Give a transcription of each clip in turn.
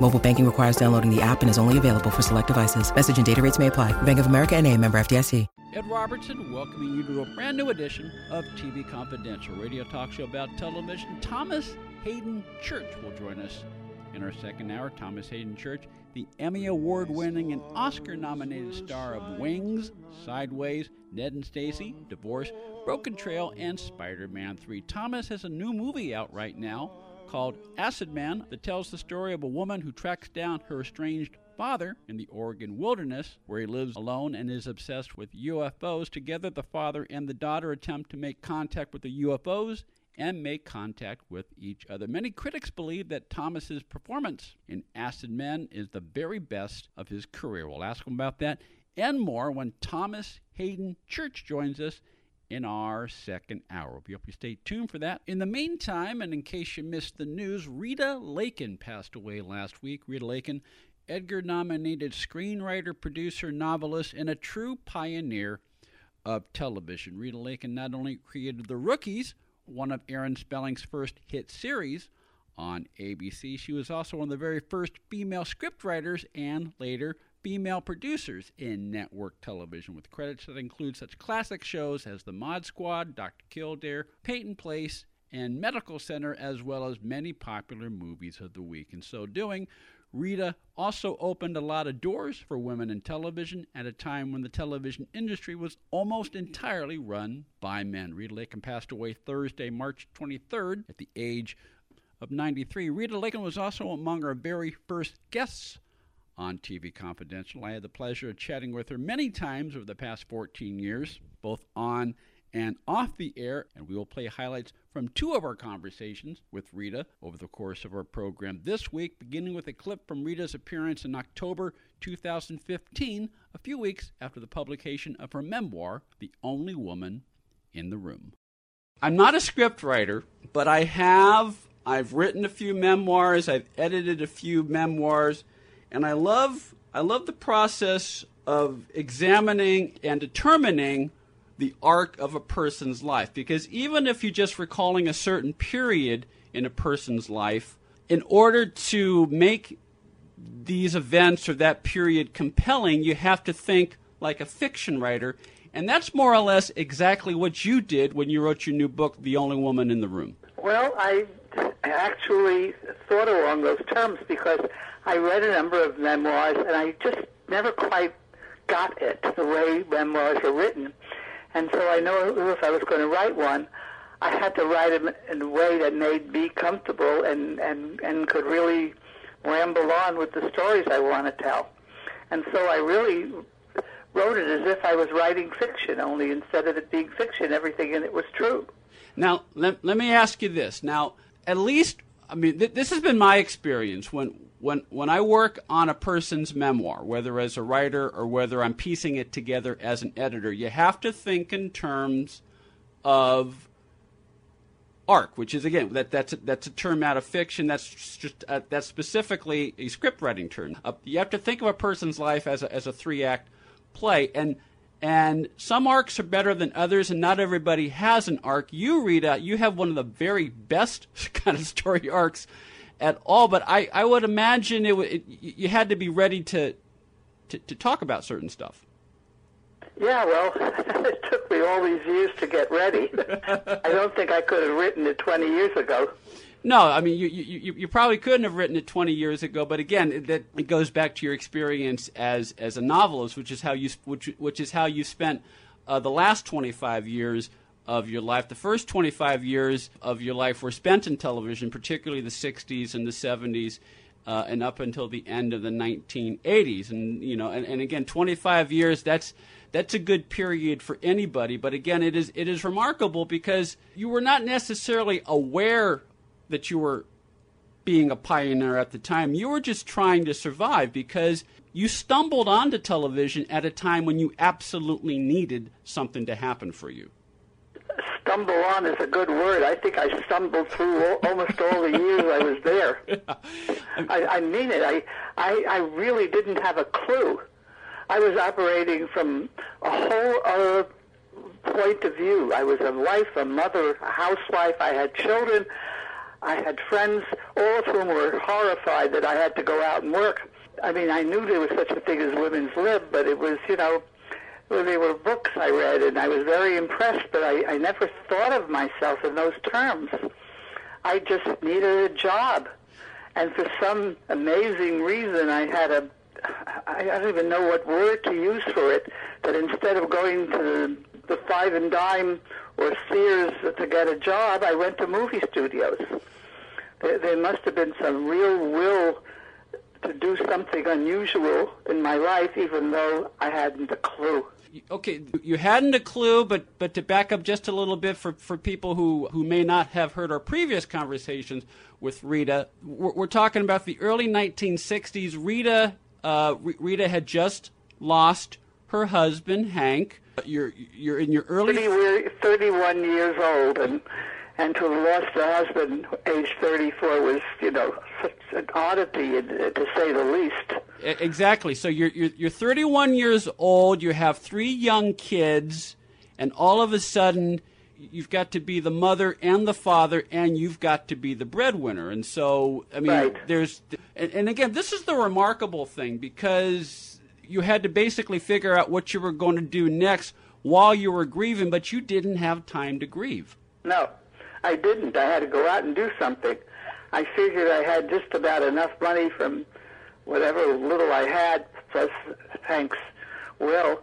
Mobile banking requires downloading the app and is only available for select devices. Message and data rates may apply. Bank of America and a member FDIC. Ed Robertson welcoming you to a brand new edition of TV Confidential, radio talk show about television. Thomas Haden Church will join us in our second hour. Thomas Haden Church, the Emmy Award winning and Oscar nominated star of Wings, Sideways, Ned and Stacey, Divorce, Broken Trail, and Spider Man 3. Thomas has a new movie out right now called Acid Man that tells the story of a woman who tracks down her estranged father in the Oregon wilderness, where he lives alone and is obsessed with UFOs. Together, the father and the daughter attempt to make contact with the UFOs and make contact with each other. Many critics believe that Thomas's performance in Acid Man is the very best of his career. We'll ask him about that and more when Thomas Haden Church joins us in our second hour. We hope you stay tuned for that. In the meantime, and in case you missed the news, Rita Lakin passed away last week. Rita Lakin, Edgar nominated screenwriter, producer, novelist, and a true pioneer of television. Rita Lakin not only created The Rookies, one of Aaron Spelling's first hit series on ABC, she was also one of the very first female scriptwriters and later female producers in network television, with credits that include such classic shows as The Mod Squad, Dr. Kildare, Peyton Place, and Medical Center, as well as many popular movies of the week. In so doing, Rita also opened a lot of doors for women in television at a time when the television industry was almost entirely run by men. Rita Lakin passed away Thursday, March 23rd, at the age of 93. Rita Lakin was also among our very first guests on TV Confidential. I had the pleasure of chatting with her many times over the past 14 years, both on and off the air, and we will play highlights from two of our conversations with Rita over the course of our program this week, beginning with a clip from Rita's appearance in October 2015, a few weeks after the publication of her memoir, The Only Woman in the Room. I'm not a scriptwriter, but I have I've written a few memoirs, I've edited a few memoirs, and I love I love the process of examining and determining the arc of a person's life. Because even if you're just recalling a certain period in a person's life, in order to make these events or that period compelling, you have to think like a fiction writer. And that's more or less exactly what you did when you wrote your new book, The Only Woman in the Room. Well, I actually thought along those terms because I read a number of memoirs and I just never quite got it the way memoirs are written. And so I know if I was going to write one, I had to write them in a way that made me comfortable and, and, and could really ramble on with the stories I want to tell. And so I really wrote it as if I was writing fiction, only instead of it being fiction, everything in it was true. Now, let, let me ask you this. Now, at least, I mean, th- this has been my experience when, when, when I work on a person's memoir, whether as a writer or whether I'm piecing it together as an editor, you have to think in terms of arc, which is again that that's a, that's a term out of fiction. That's just uh, that's specifically a script writing term. Uh, you have to think of a person's life as a, as a three act play, and and some arcs are better than others, and not everybody has an arc. You, Rita, you have one of the very best kind of story arcs at all. But I, I would imagine it, it you had to be ready to, to, to talk about certain stuff. Yeah, well, it took me all these years to get ready. I don't think I could have written it 20 years ago. No, I mean you, you you probably couldn't have written it 20 years ago, but again, that it goes back to your experience as as a novelist, which is how you which which is how you spent uh, the last 25 years of your life. The first 25 years of your life were spent in television, particularly the 60s and the 70s. Uh, and up until the end of the 1980s, and you know, and, and again, 25 years. That's that's a good period for anybody. But again, it is it is remarkable because you were not necessarily aware that you were being a pioneer at the time. You were just trying to survive because you stumbled onto television at a time when you absolutely needed something to happen for you stumble on is a good word. I think I stumbled through almost all the years I was there. I, I mean it. I, I, I really didn't have a clue. I was operating from a whole other point of view. I was a wife, a mother, a housewife. I had children. I had friends, all of whom were horrified that I had to go out and work. I mean, I knew there was such a thing as women's lib, but it was, you know, they were books I read, and I was very impressed, but I, I never thought of myself in those terms. I just needed a job. And for some amazing reason, I had a, I don't even know what word to use for it, that instead of going to the, the Five and Dime or Sears to get a job, I went to movie studios. There, there must have been some real will to do something unusual in my life, even though I hadn't a clue okay, you hadn't a clue, but but to back up just a little bit for, for people who, who may not have heard our previous conversations with Rita, we're, we're talking about the early 1960s. Rita uh, Rita had just lost her husband Hank. You're you're in your early 30, 31 years old, and and to have lost a husband age 34 was, you know, such an oddity, uh, to say the least. Exactly. So you're, you're, you're 31 years old, you have three young kids, and all of a sudden you've got to be the mother and the father, and you've got to be the breadwinner. And so, I mean, right. there's, and, and again, this is the remarkable thing because you had to basically figure out what you were going to do next while you were grieving, but you didn't have time to grieve. No, I didn't. I had to go out and do something. I figured I had just about enough money from whatever little I had, plus Hank's will.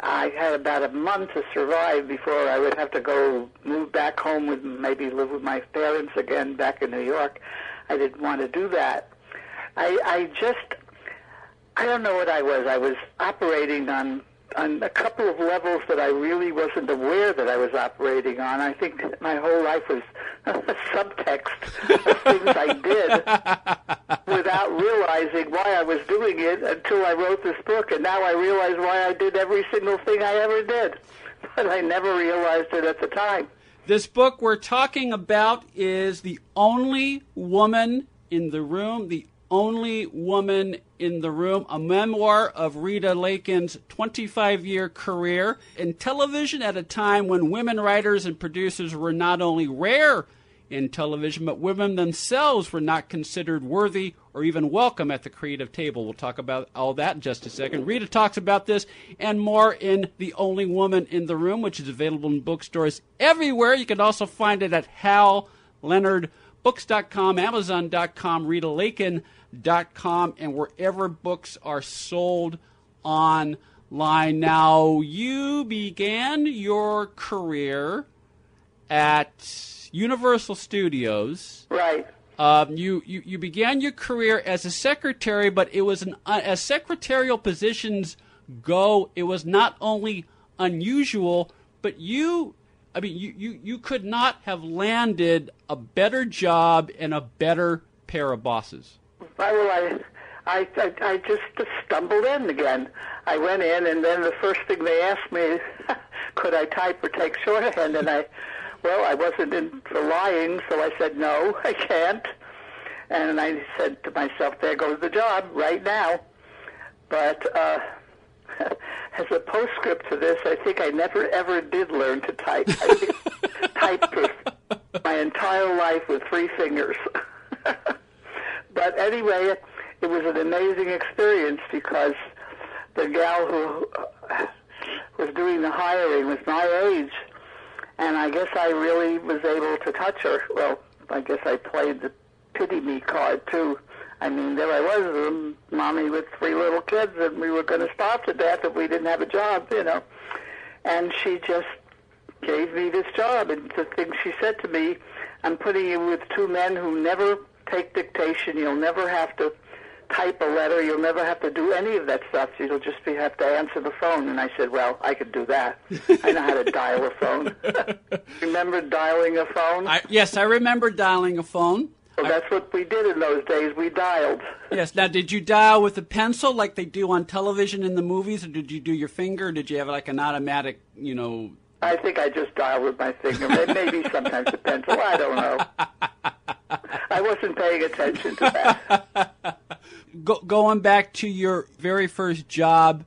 I had about a month to survive before I would have to go move back home with maybe live with my parents again back in New York. I didn't want to do that. I I just I don't know what I was. I was operating on on a couple of levels that I really wasn't aware that I was operating on. I think my whole life was a subtext of things I did without realizing why I was doing it until I wrote this book. And now I realize why I did every single thing I ever did. But I never realized it at the time. This book we're talking about is The Only Woman in the Room, The only woman in the room, a memoir of Rita Lakin's 25 year career in television at a time when women writers and producers were not only rare in television, but women themselves were not considered worthy or even welcome at the creative table. We'll talk about all that in just a second. Rita talks about this and more in The Only Woman in the Room, which is available in bookstores everywhere. You can also find it at Hal Leonard Books.com, Amazon.com, Rita and wherever books are sold online. Now, you began your career at Universal Studios. Right. Um, you, you, you began your career as a secretary, but it was an uh, as secretarial positions go, it was not only unusual, but you I mean you, you, you could not have landed a better job and a better pair of bosses. I, I, I, I, I just stumbled in again. I went in, and then the first thing they asked me, could I type or take shorthand? And I, well, I wasn't in for lying, so I said no, I can't. And I said to myself, there goes the job right now. But uh, as a postscript to this, I think I never ever did learn to type. I think typed my entire life with three fingers. but anyway, it was an amazing experience because the gal who uh, was doing the hiring was my age, and I guess I really was able to touch her. Well, I guess I played the pity me card too. I mean, there I was, um, mommy with three little kids, and we were going to starve to death if we didn't have a job, you know. And she just gave me this job, and the thing she said to me, "I'm putting you with two men who never take dictation. You'll never have to type a letter. You'll never have to do any of that stuff. You'll just be, have to answer the phone. And I said, well, I could do that. I know how to dial a phone. remember dialing a phone? I, yes, I remember dialing a phone. Well, that's what we did in those days. We dialed. Yes. Now, did you dial with a pencil like they do on television in the movies, or did you do your finger? Or did you have like an automatic, you know? I think I just dialed with my finger. Maybe sometimes a pencil. I don't know. I wasn't paying attention to that. Go, going back to your very first job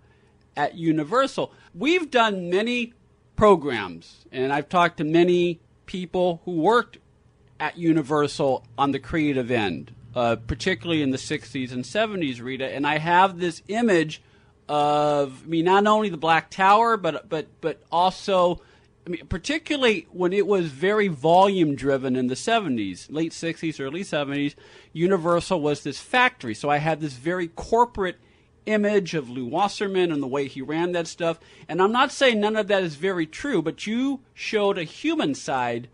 at Universal, we've done many programs, and I've talked to many people who worked at Universal on the creative end, uh, particularly in the 60s and 70s, Rita. And I have this image of, I mean, not only the Black Tower, but but but also, I mean, particularly when it was very volume driven in the 70s, late 60s, early 70s. Universal was this factory, so I had this very corporate image of Lew Wasserman and the way he ran that stuff. And I'm not saying none of that is very true, but you showed a human side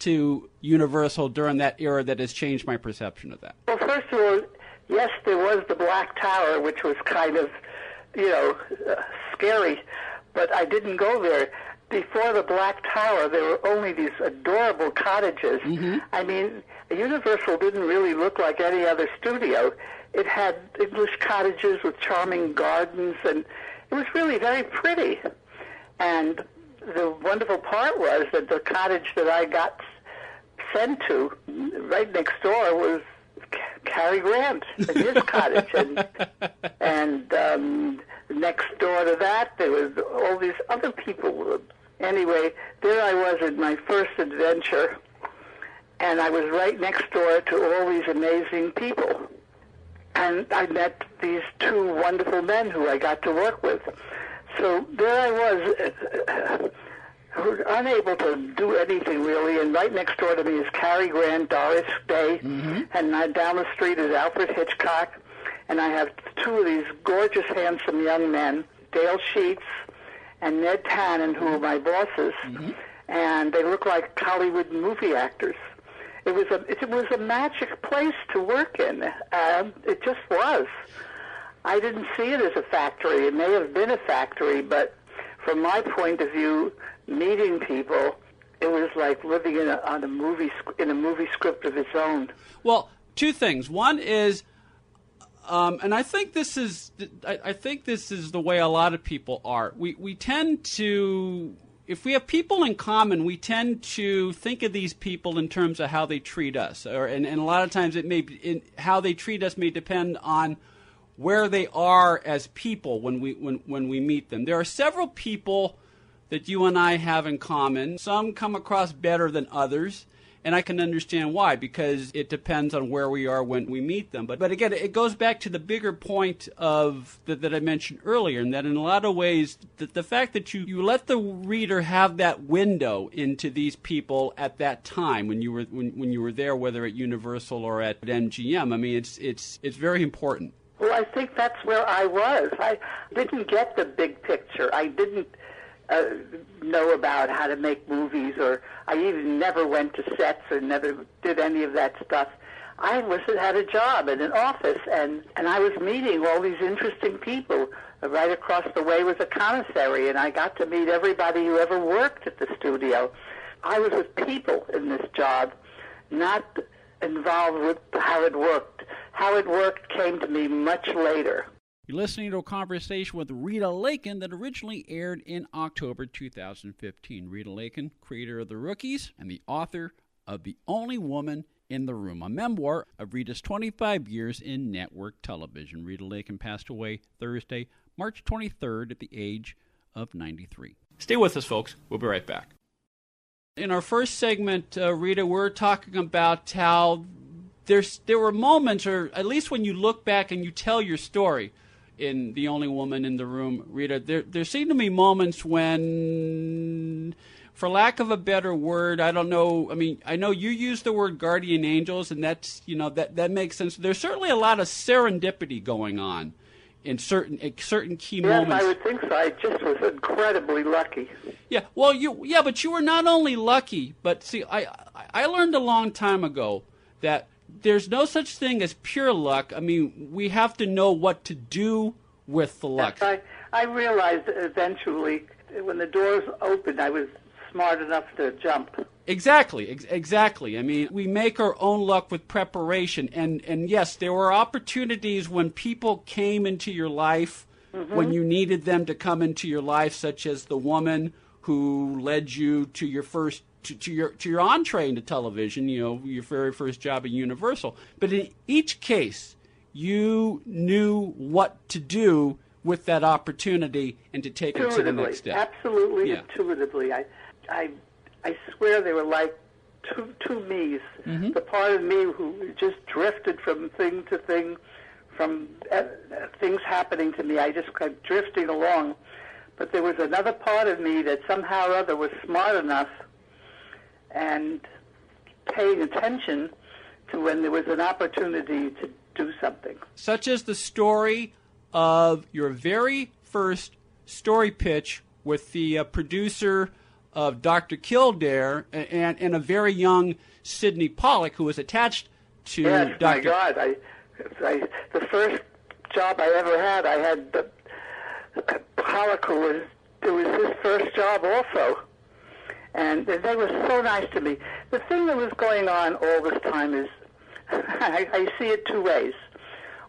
to Universal during that era that has changed my perception of that? Well, first of all, yes, there was the Black Tower, which was kind of, you know, uh, scary, but I didn't go there. Before the Black Tower, there were only these adorable cottages. Mm-hmm. I mean, Universal didn't really look like any other studio. It had English cottages with charming gardens, and it was really very pretty. And the wonderful part was that the cottage that I got sent to right next door was Cary Grant in his cottage, and and um, next door to that there was all these other people. Anyway, there I was in my first adventure, and I was right next door to all these amazing people, and I met these two wonderful men who I got to work with. So there I was. Uh, unable to do anything really, and right next door to me is Cary Grant, Doris Day, Mm-hmm. and uh, down the street is Alfred Hitchcock, and I have two of these gorgeous, handsome young men, Dale Sheets and Ned Tannen, who are my bosses, and they look like Hollywood movie actors. It was a it was a magic place to work in. Um, it just was. I didn't see it as a factory. It may have been a factory, but from my point of view, meeting people, it was like living in a, on a movie in a movie script of its own. Well, two things. One is, um, and I think this is, I, I think this is the way a lot of people are. We we tend to, if we have people in common, we tend to think of these people in terms of how they treat us, or and, and a lot of times it may be in, how they treat us may depend on where they are as people when we when when we meet them. There are several people that you and I have in common. Some come across better than others, and I can understand why because it depends on where we are when we meet them. But but again, it goes back to the bigger point of that, that I mentioned earlier, and that in a lot of ways, the, the fact that you you let the reader have that window into these people at that time when you were when, when you were there, whether at Universal or at MGM. I mean, it's it's it's very important. Well, I think that's where I was. I didn't get the big picture. I didn't uh, know about how to make movies, or I even never went to sets or never did any of that stuff. I was had a job in an office, and and I was meeting all these interesting people. Right across the way was a commissary, and I got to meet everybody who ever worked at the studio. I was with people in this job, not involved with how it worked. How it worked came to me much later. You're listening to a conversation with Rita Lakin that originally aired in October 2015. Rita Lakin, creator of The Rookies and the author of The Only Woman in the Room, a memoir of Rita's 25 years in network television. Rita Lakin passed away Thursday, March 23rd, at the age of 93. Stay with us, folks. We'll be right back. In our first segment, uh, Rita, we're talking about how there's there were moments, or at least when you look back and you tell your story in The Only Woman in the Room, Rita, there there seem to be moments when for lack of a better word, I don't know. I mean, I know you use the word guardian angels, and that's you know that that makes sense. There's certainly a lot of serendipity going on in certain in certain key yes, moments. I would think so. I just was incredibly lucky. Yeah, well, you yeah, but you were not only lucky, but see, I I learned a long time ago that there's no such thing as pure luck. I mean, we have to know what to do with the luck. Yes, I I realized eventually when the doors opened, I was smart enough to jump. Exactly, ex- exactly. I mean, we make our own luck with preparation, and and yes, there were opportunities when people came into your life mm-hmm. when you needed them to come into your life, such as the woman who led you to your first to, to, your to your entree into television, you know, your very first job at Universal. But in each case, you knew what to do with that opportunity and to take it to the next step. Absolutely, yeah. intuitively. I I, I swear they were like two two me's. Mm-hmm. The part of me who just drifted from thing to thing, from uh, things happening to me. I just kept drifting along. But there was another part of me that somehow or other was smart enough and paying attention to when there was an opportunity to do something. Such as the story of your very first story pitch with the uh, producer of Dr. Kildare and, and a very young Sydney Pollack who was attached to yes, Dr. my God, I, I, the first job I ever had, I had the, Pollack was it was his first job also, and they were so nice to me. The thing that was going on all this time is, I, I see it two ways.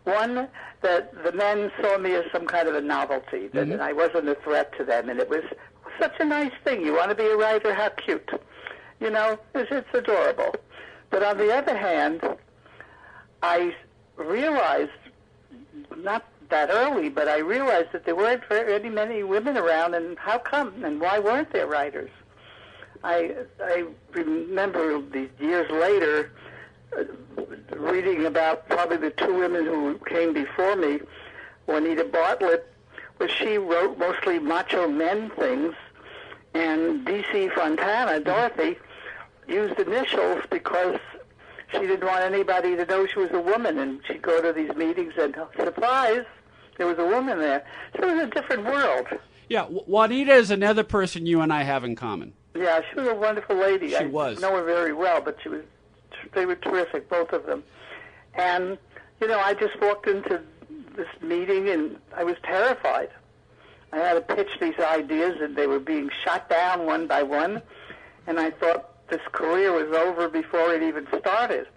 One, that the men saw me as some kind of a novelty, that mm-hmm. I wasn't a threat to them, and it was such a nice thing. You want to be a writer? How cute. You know, it's, it's adorable. But on the other hand, I realized, not that early, but I realized that there weren't very many women around, and how come, and why weren't there writers? I I remember these years later uh, reading about probably the two women who came before me, Juanita Bartlett but she wrote mostly macho men things, and D.C. Fontana, Dorothy, used initials because she didn't want anybody to know she was a woman, and she'd go to these meetings and surprise, there was a woman there. So it was a different world. Yeah, Juanita is another person you and I have in common. Yeah, she was a wonderful lady. She I was. know her very well, but she was. They were terrific, both of them. And you know, I just walked into this meeting, and I was terrified. I had to pitch these ideas, and they were being shot down one by one. And I thought this career was over before it even started.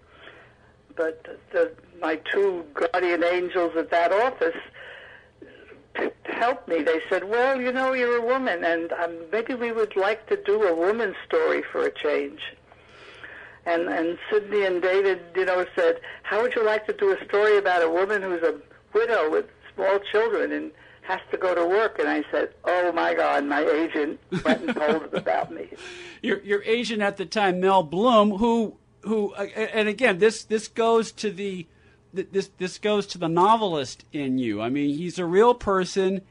But the, my two guardian angels at that office me. They said, "Well, you know, you're a woman, and um, maybe we would like to do a woman's story for a change." And and Sydney and David, you know, said, "How would you like to do a story about a woman who's a widow with small children and has to go to work. And I said, oh my God, my agent went and told about me. Your, your agent at the time, Mel Bloom, who, who, uh, and again, this, this goes to the, this, this goes to the novelist in you. I mean, he's a real person.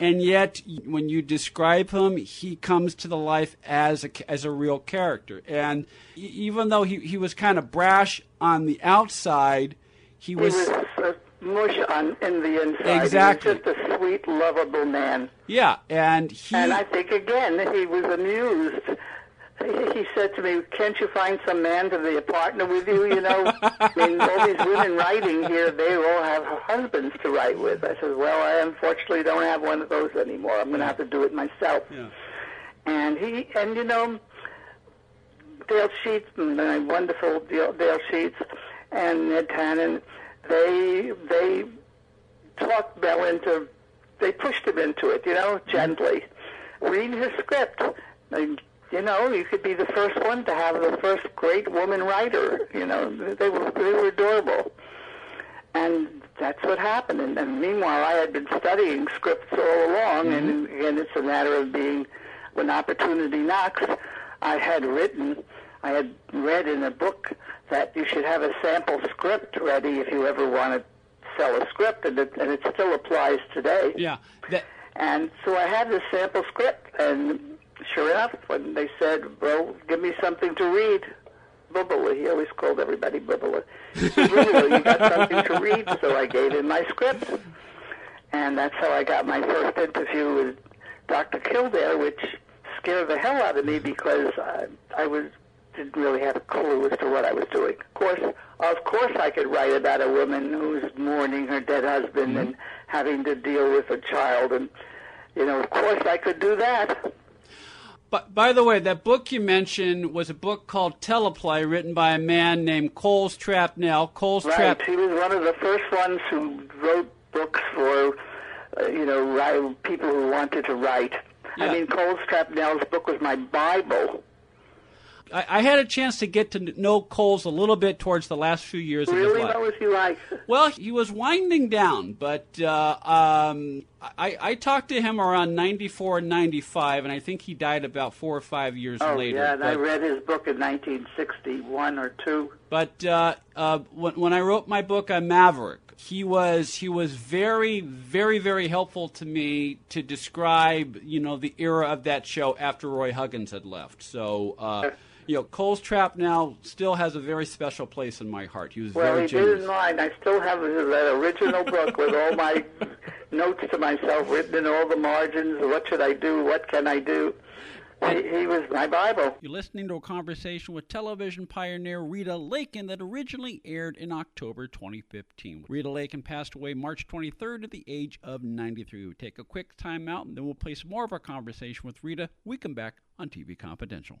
And yet, when you describe him, he comes to the life as a, as a real character. And even though he, he was kind of brash on the outside, he was, he was uh, mush on in the inside. Exactly. He was just a sweet, lovable man. Yeah, and he. And I think again he was amused. He said to me, "Can't you find some man to be a partner with you? You know, I mean, all these women writing here, they all have husbands to write with." I said, "Well, I unfortunately don't have one of those anymore. I'm going to have to do it myself." Yeah. And he, and you know, Dale Sheets, my wonderful Dale, Dale Sheets, and Ned Tannen they they talked Mel into they pushed him into it, you know, gently. Read his script. And, you know, you could be the first one to have the first great woman writer. You know, they were they were adorable, and that's what happened. And, and meanwhile, I had been studying scripts all along, mm-hmm. and again, it's a matter of being when opportunity knocks. I had written, I had read in a book that you should have a sample script ready if you ever want to sell a script, and it, and it still applies today. Yeah. That... And so I had this sample script, and sure enough, when they said, well, give me something to read, Bubble, he always called everybody Bubble. Bubble, you got something to read? So I gave him my script. And that's how I got my first interview with Dr. Kildare, which scared the hell out of me because I, I was didn't really have a clue as to what I was doing. Of course, of course, I could write about a woman who's mourning her dead husband mm-hmm. and having to deal with a child, and you know, of course, I could do that. But by the way, that book you mentioned was a book called Teleplay, written by a man named Coles Trapnell. Coles right. Trap. He was one of the first ones who wrote books for, uh, you know, people who wanted to write. Yeah. I mean, Coles Trapnell's book was my Bible. I, I, had a chance to get to know Coles a little bit towards the last few years really? of his life. What was he like? Well, he was winding down, but uh, um, I, I, talked to him around 94 and 95, and I think he died about four or five years oh, later. yeah, and but, I read his book in 1961 or 2. But uh, uh, when, when I wrote my book on Maverick, he was he was very very very helpful to me to describe you know the era of that show after Roy Huggins had left. So uh, you know, Coles Trapnell still has a very special place in my heart. He was well, very he generous. did in mine. I still have that original book with all my notes to myself written in all the margins. What should I do? What can I do? He, he, was my Bible. You're listening to a conversation with television pioneer Rita Lakin that originally aired in October 2015. Rita Lakin passed away March 23rd at the age of 93. We'll take a quick time out and then we'll play some more of our conversation with Rita. We come back on TV Confidential.